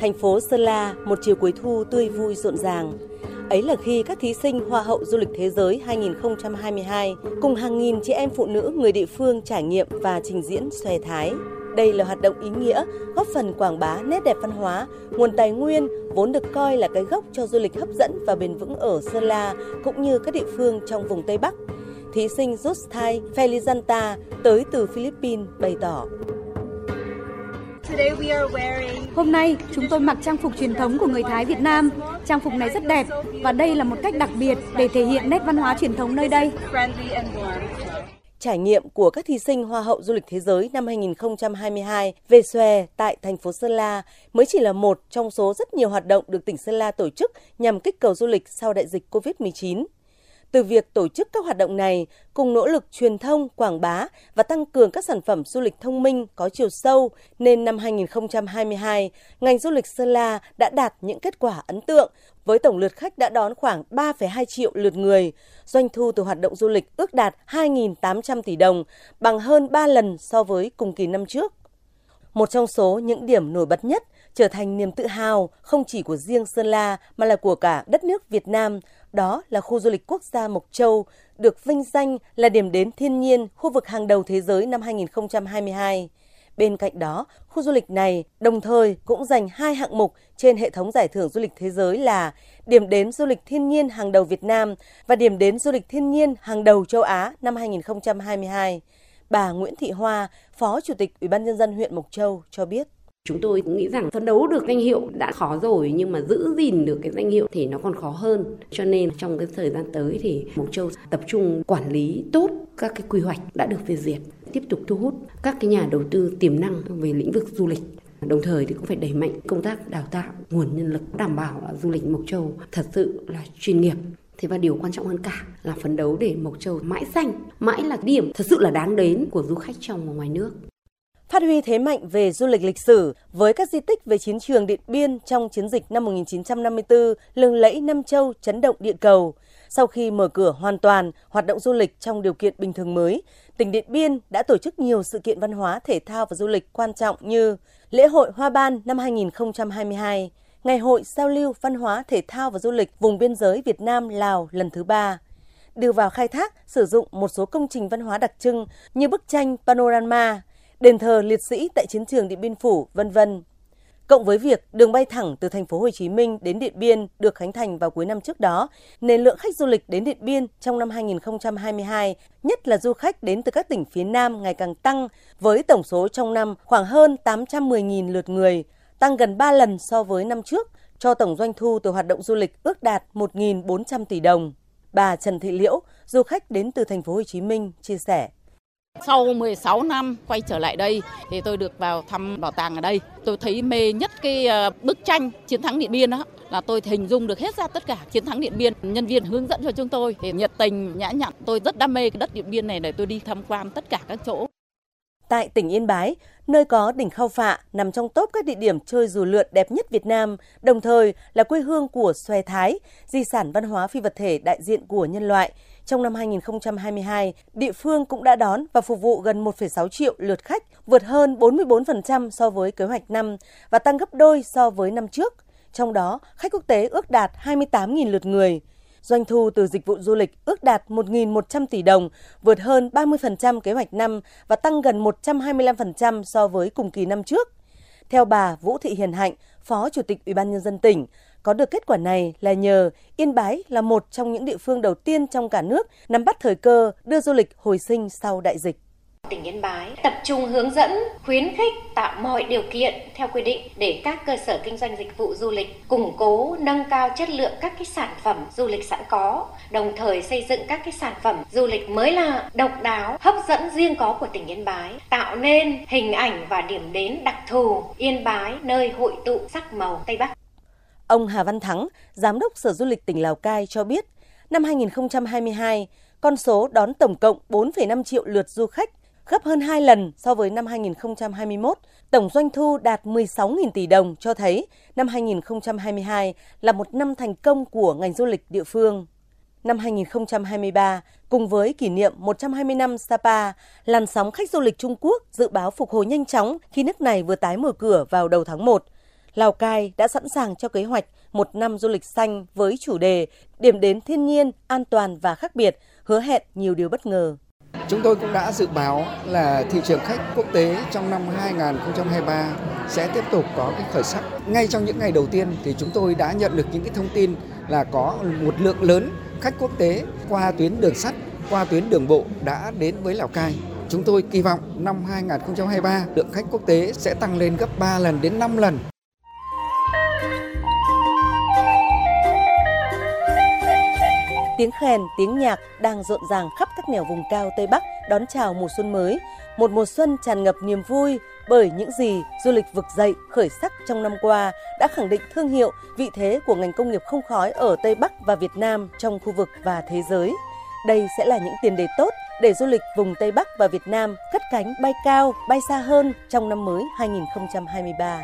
thành phố Sơn La một chiều cuối thu tươi vui rộn ràng. Ấy là khi các thí sinh Hoa hậu Du lịch Thế giới 2022 cùng hàng nghìn chị em phụ nữ người địa phương trải nghiệm và trình diễn xòe thái. Đây là hoạt động ý nghĩa, góp phần quảng bá nét đẹp văn hóa, nguồn tài nguyên vốn được coi là cái gốc cho du lịch hấp dẫn và bền vững ở Sơn La cũng như các địa phương trong vùng Tây Bắc. Thí sinh Justai Felizanta tới từ Philippines bày tỏ. Hôm nay, chúng tôi mặc trang phục truyền thống của người Thái Việt Nam. Trang phục này rất đẹp và đây là một cách đặc biệt để thể hiện nét văn hóa truyền thống nơi đây. Trải nghiệm của các thí sinh Hoa hậu Du lịch Thế giới năm 2022 về xòe tại thành phố Sơn La mới chỉ là một trong số rất nhiều hoạt động được tỉnh Sơn La tổ chức nhằm kích cầu du lịch sau đại dịch COVID-19. Từ việc tổ chức các hoạt động này cùng nỗ lực truyền thông, quảng bá và tăng cường các sản phẩm du lịch thông minh có chiều sâu, nên năm 2022, ngành du lịch Sơn La đã đạt những kết quả ấn tượng với tổng lượt khách đã đón khoảng 3,2 triệu lượt người. Doanh thu từ hoạt động du lịch ước đạt 2.800 tỷ đồng, bằng hơn 3 lần so với cùng kỳ năm trước. Một trong số những điểm nổi bật nhất trở thành niềm tự hào không chỉ của riêng Sơn La mà là của cả đất nước Việt Nam, đó là khu du lịch quốc gia Mộc Châu, được vinh danh là điểm đến thiên nhiên khu vực hàng đầu thế giới năm 2022. Bên cạnh đó, khu du lịch này đồng thời cũng giành hai hạng mục trên hệ thống giải thưởng du lịch thế giới là điểm đến du lịch thiên nhiên hàng đầu Việt Nam và điểm đến du lịch thiên nhiên hàng đầu châu Á năm 2022. Bà Nguyễn Thị Hoa, Phó Chủ tịch Ủy ban nhân dân huyện Mộc Châu cho biết. Chúng tôi cũng nghĩ rằng phấn đấu được danh hiệu đã khó rồi nhưng mà giữ gìn được cái danh hiệu thì nó còn khó hơn. Cho nên trong cái thời gian tới thì Mộc Châu tập trung quản lý tốt các cái quy hoạch đã được phê duyệt, tiếp tục thu hút các cái nhà đầu tư tiềm năng về lĩnh vực du lịch. Đồng thời thì cũng phải đẩy mạnh công tác đào tạo nguồn nhân lực đảm bảo là du lịch Mộc Châu thật sự là chuyên nghiệp Thế và điều quan trọng hơn cả là phấn đấu để Mộc Châu mãi xanh, mãi là điểm thật sự là đáng đến của du khách trong và ngoài nước. Phát huy thế mạnh về du lịch lịch sử với các di tích về chiến trường Điện Biên trong chiến dịch năm 1954 lừng lẫy Nam Châu chấn động địa cầu. Sau khi mở cửa hoàn toàn hoạt động du lịch trong điều kiện bình thường mới, tỉnh Điện Biên đã tổ chức nhiều sự kiện văn hóa, thể thao và du lịch quan trọng như lễ hội Hoa Ban năm 2022, Ngày hội giao lưu văn hóa thể thao và du lịch vùng biên giới Việt Nam Lào lần thứ ba đưa vào khai thác sử dụng một số công trình văn hóa đặc trưng như bức tranh panorama, đền thờ liệt sĩ tại chiến trường Điện Biên Phủ, vân vân. Cộng với việc đường bay thẳng từ thành phố Hồ Chí Minh đến Điện Biên được khánh thành vào cuối năm trước đó, nên lượng khách du lịch đến Điện Biên trong năm 2022, nhất là du khách đến từ các tỉnh phía Nam ngày càng tăng, với tổng số trong năm khoảng hơn 810.000 lượt người, tăng gần 3 lần so với năm trước, cho tổng doanh thu từ hoạt động du lịch ước đạt 1.400 tỷ đồng. Bà Trần Thị Liễu, du khách đến từ thành phố Hồ Chí Minh chia sẻ. Sau 16 năm quay trở lại đây thì tôi được vào thăm bảo tàng ở đây. Tôi thấy mê nhất cái ờ, bức tranh chiến thắng Điện Biên đó là tôi hình dung được hết ra tất cả chiến thắng Điện Biên. Nhân viên hướng dẫn cho chúng tôi thì nhiệt tình, nhã nhặn. Tôi rất đam mê cái đất Điện Biên này để tôi đi tham quan tất cả các chỗ. Tại tỉnh Yên Bái, nơi có đỉnh Khao Phạ nằm trong top các địa điểm chơi dù lượn đẹp nhất Việt Nam, đồng thời là quê hương của xòe thái, di sản văn hóa phi vật thể đại diện của nhân loại. Trong năm 2022, địa phương cũng đã đón và phục vụ gần 1,6 triệu lượt khách, vượt hơn 44% so với kế hoạch năm và tăng gấp đôi so với năm trước. Trong đó, khách quốc tế ước đạt 28.000 lượt người. Doanh thu từ dịch vụ du lịch ước đạt 1.100 tỷ đồng, vượt hơn 30% kế hoạch năm và tăng gần 125% so với cùng kỳ năm trước. Theo bà Vũ Thị Hiền Hạnh, Phó Chủ tịch Ủy ban nhân dân tỉnh, có được kết quả này là nhờ Yên Bái là một trong những địa phương đầu tiên trong cả nước nắm bắt thời cơ đưa du lịch hồi sinh sau đại dịch tỉnh Yên Bái tập trung hướng dẫn, khuyến khích tạo mọi điều kiện theo quy định để các cơ sở kinh doanh dịch vụ du lịch củng cố, nâng cao chất lượng các cái sản phẩm du lịch sẵn có, đồng thời xây dựng các cái sản phẩm du lịch mới là độc đáo, hấp dẫn riêng có của tỉnh Yên Bái, tạo nên hình ảnh và điểm đến đặc thù Yên Bái nơi hội tụ sắc màu Tây Bắc. Ông Hà Văn Thắng, Giám đốc Sở Du lịch tỉnh Lào Cai cho biết, năm 2022, con số đón tổng cộng 4,5 triệu lượt du khách gấp hơn 2 lần so với năm 2021. Tổng doanh thu đạt 16.000 tỷ đồng cho thấy năm 2022 là một năm thành công của ngành du lịch địa phương. Năm 2023, cùng với kỷ niệm 120 năm Sapa, làn sóng khách du lịch Trung Quốc dự báo phục hồi nhanh chóng khi nước này vừa tái mở cửa vào đầu tháng 1. Lào Cai đã sẵn sàng cho kế hoạch một năm du lịch xanh với chủ đề điểm đến thiên nhiên, an toàn và khác biệt, hứa hẹn nhiều điều bất ngờ. Chúng tôi cũng đã dự báo là thị trường khách quốc tế trong năm 2023 sẽ tiếp tục có cái khởi sắc. Ngay trong những ngày đầu tiên thì chúng tôi đã nhận được những cái thông tin là có một lượng lớn khách quốc tế qua tuyến đường sắt, qua tuyến đường bộ đã đến với Lào Cai. Chúng tôi kỳ vọng năm 2023 lượng khách quốc tế sẽ tăng lên gấp 3 lần đến 5 lần. Tiếng khen, tiếng nhạc đang rộn ràng khắp các nẻo vùng cao Tây Bắc đón chào mùa xuân mới. Một mùa xuân tràn ngập niềm vui bởi những gì du lịch vực dậy khởi sắc trong năm qua đã khẳng định thương hiệu, vị thế của ngành công nghiệp không khói ở Tây Bắc và Việt Nam trong khu vực và thế giới. Đây sẽ là những tiền đề tốt để du lịch vùng Tây Bắc và Việt Nam cất cánh bay cao, bay xa hơn trong năm mới 2023.